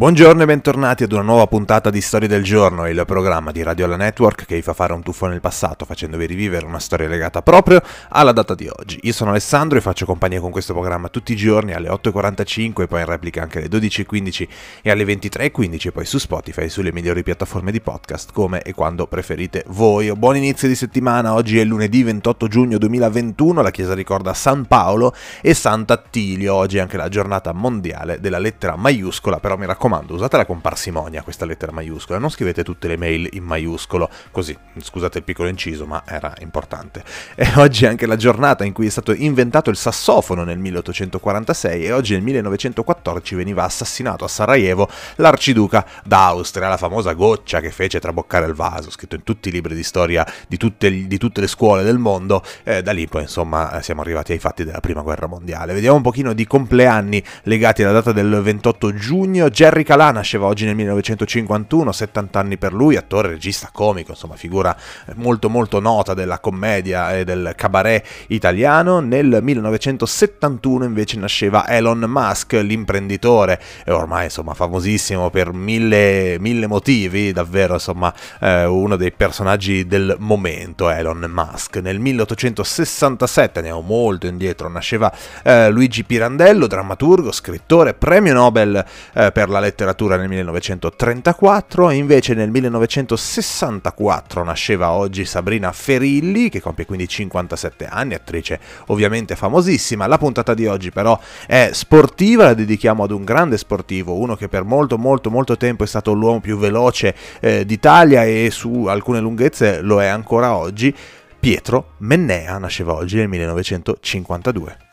Buongiorno e bentornati ad una nuova puntata di Storie del Giorno, il programma di Radio La Network che vi fa fare un tuffo nel passato facendovi rivivere una storia legata proprio alla data di oggi. Io sono Alessandro e faccio compagnia con questo programma tutti i giorni alle 8.45 e poi in replica anche alle 12.15 e alle 23.15 e poi su Spotify e sulle migliori piattaforme di podcast come e quando preferite voi. Buon inizio di settimana, oggi è lunedì 28 giugno 2021, la chiesa ricorda San Paolo e Sant'Attilio, oggi è anche la giornata mondiale della lettera maiuscola, però mi raccomando raccomando, usatela con parsimonia questa lettera maiuscola, non scrivete tutte le mail in maiuscolo, così, scusate il piccolo inciso, ma era importante. E oggi è anche la giornata in cui è stato inventato il sassofono nel 1846 e oggi nel 1914 veniva assassinato a Sarajevo l'arciduca d'Austria, la famosa goccia che fece traboccare il vaso, scritto in tutti i libri di storia di tutte, di tutte le scuole del mondo, eh, da lì poi insomma siamo arrivati ai fatti della prima guerra mondiale. Vediamo un pochino di compleanni legati alla data del 28 giugno, Jerry Henry Calà nasceva oggi nel 1951, 70 anni per lui, attore, regista, comico, insomma figura molto molto nota della commedia e del cabaret italiano. Nel 1971 invece nasceva Elon Musk, l'imprenditore, e ormai insomma famosissimo per mille, mille motivi, davvero insomma eh, uno dei personaggi del momento, Elon Musk. Nel 1867, andiamo molto indietro, nasceva eh, Luigi Pirandello, drammaturgo, scrittore, premio Nobel eh, per la letteratura letteratura nel 1934 e invece nel 1964 nasceva oggi Sabrina Ferilli che compie quindi 57 anni, attrice ovviamente famosissima. La puntata di oggi però è sportiva, la dedichiamo ad un grande sportivo, uno che per molto molto molto tempo è stato l'uomo più veloce eh, d'Italia e su alcune lunghezze lo è ancora oggi. Pietro Mennea nasceva oggi nel 1952.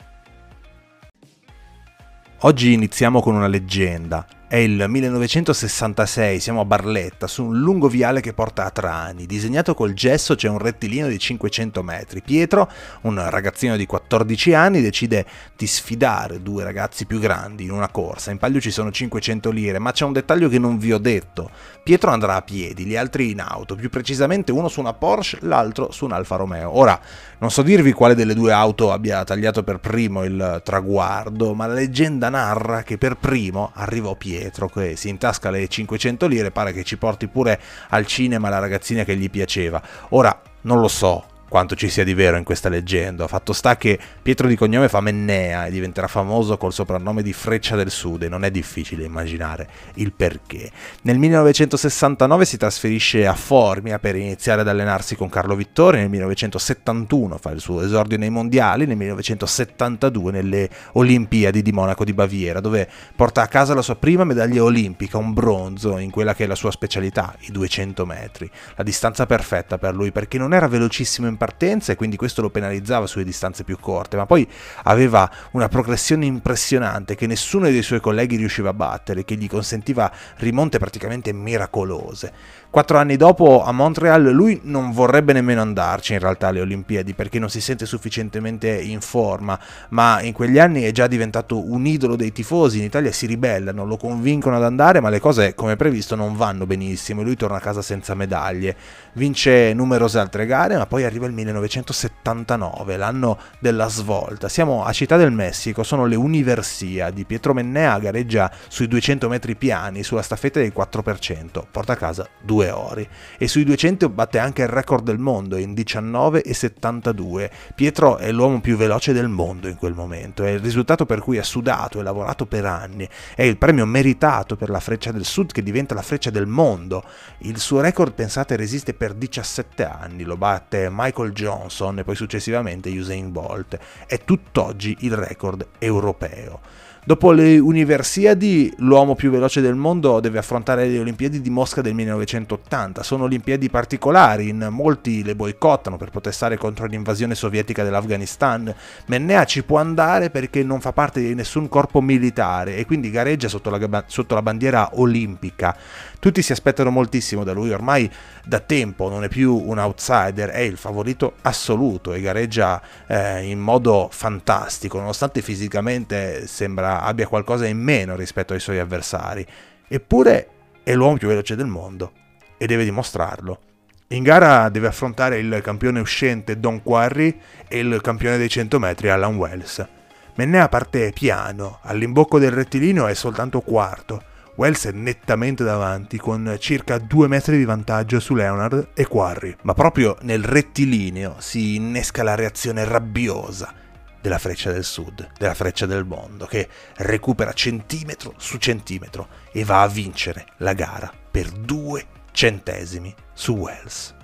Oggi iniziamo con una leggenda, è il 1966, siamo a Barletta, su un lungo viale che porta a Trani. Disegnato col gesso c'è un rettilineo di 500 metri. Pietro, un ragazzino di 14 anni, decide di sfidare due ragazzi più grandi in una corsa. In palio ci sono 500 lire, ma c'è un dettaglio che non vi ho detto. Pietro andrà a piedi, gli altri in auto, più precisamente uno su una Porsche, l'altro su un Alfa Romeo. Ora, non so dirvi quale delle due auto abbia tagliato per primo il traguardo, ma la leggenda narra che per primo arrivò Pietro Pietro che si intasca le 500 lire, pare che ci porti pure al cinema la ragazzina che gli piaceva. Ora, non lo so, quanto ci sia di vero in questa leggenda. Fatto sta che Pietro di cognome fa Mennea e diventerà famoso col soprannome di Freccia del Sud e non è difficile immaginare il perché. Nel 1969 si trasferisce a Formia per iniziare ad allenarsi con Carlo Vittori, nel 1971 fa il suo esordio nei mondiali, nel 1972 nelle Olimpiadi di Monaco di Baviera, dove porta a casa la sua prima medaglia olimpica, un bronzo in quella che è la sua specialità, i 200 metri. La distanza perfetta per lui perché non era velocissimo in partenza e quindi questo lo penalizzava sulle distanze più corte, ma poi aveva una progressione impressionante che nessuno dei suoi colleghi riusciva a battere, che gli consentiva rimonte praticamente miracolose. Quattro anni dopo a Montreal lui non vorrebbe nemmeno andarci in realtà alle Olimpiadi perché non si sente sufficientemente in forma, ma in quegli anni è già diventato un idolo dei tifosi, in Italia si ribellano, lo convincono ad andare, ma le cose come previsto non vanno benissimo e lui torna a casa senza medaglie. Vince numerose altre gare, ma poi arriva il 1979, l'anno della svolta. Siamo a Città del Messico, sono le Universiadi. Pietro Mennea gareggia sui 200 metri piani, sulla staffetta del 4%, porta a casa due ori. E sui 200 batte anche il record del mondo in 19,72. Pietro è l'uomo più veloce del mondo in quel momento, è il risultato per cui ha sudato e lavorato per anni. È il premio meritato per la freccia del sud che diventa la freccia del mondo. Il suo record, pensate, resiste per 17 anni, lo batte Michael Michael Johnson e poi successivamente Usain Bolt. È tutt'oggi il record europeo. Dopo le Universiadi, l'uomo più veloce del mondo deve affrontare le Olimpiadi di Mosca del 1980. Sono Olimpiadi particolari, in molti le boicottano per protestare contro l'invasione sovietica dell'Afghanistan. Mennea ci può andare perché non fa parte di nessun corpo militare e quindi gareggia sotto la, sotto la bandiera olimpica. Tutti si aspettano moltissimo da lui, ormai da tempo non è più un outsider, è il favorito assoluto e gareggia eh, in modo fantastico, nonostante fisicamente sembra abbia qualcosa in meno rispetto ai suoi avversari, eppure è l'uomo più veloce del mondo e deve dimostrarlo. In gara deve affrontare il campione uscente Don Quarry e il campione dei 100 metri Alan Wells. Mennea parte piano, all'imbocco del rettilineo è soltanto quarto, Wells è nettamente davanti con circa due metri di vantaggio su Leonard e Quarry, ma proprio nel rettilineo si innesca la reazione rabbiosa della freccia del sud, della freccia del mondo, che recupera centimetro su centimetro e va a vincere la gara per due centesimi su Wells.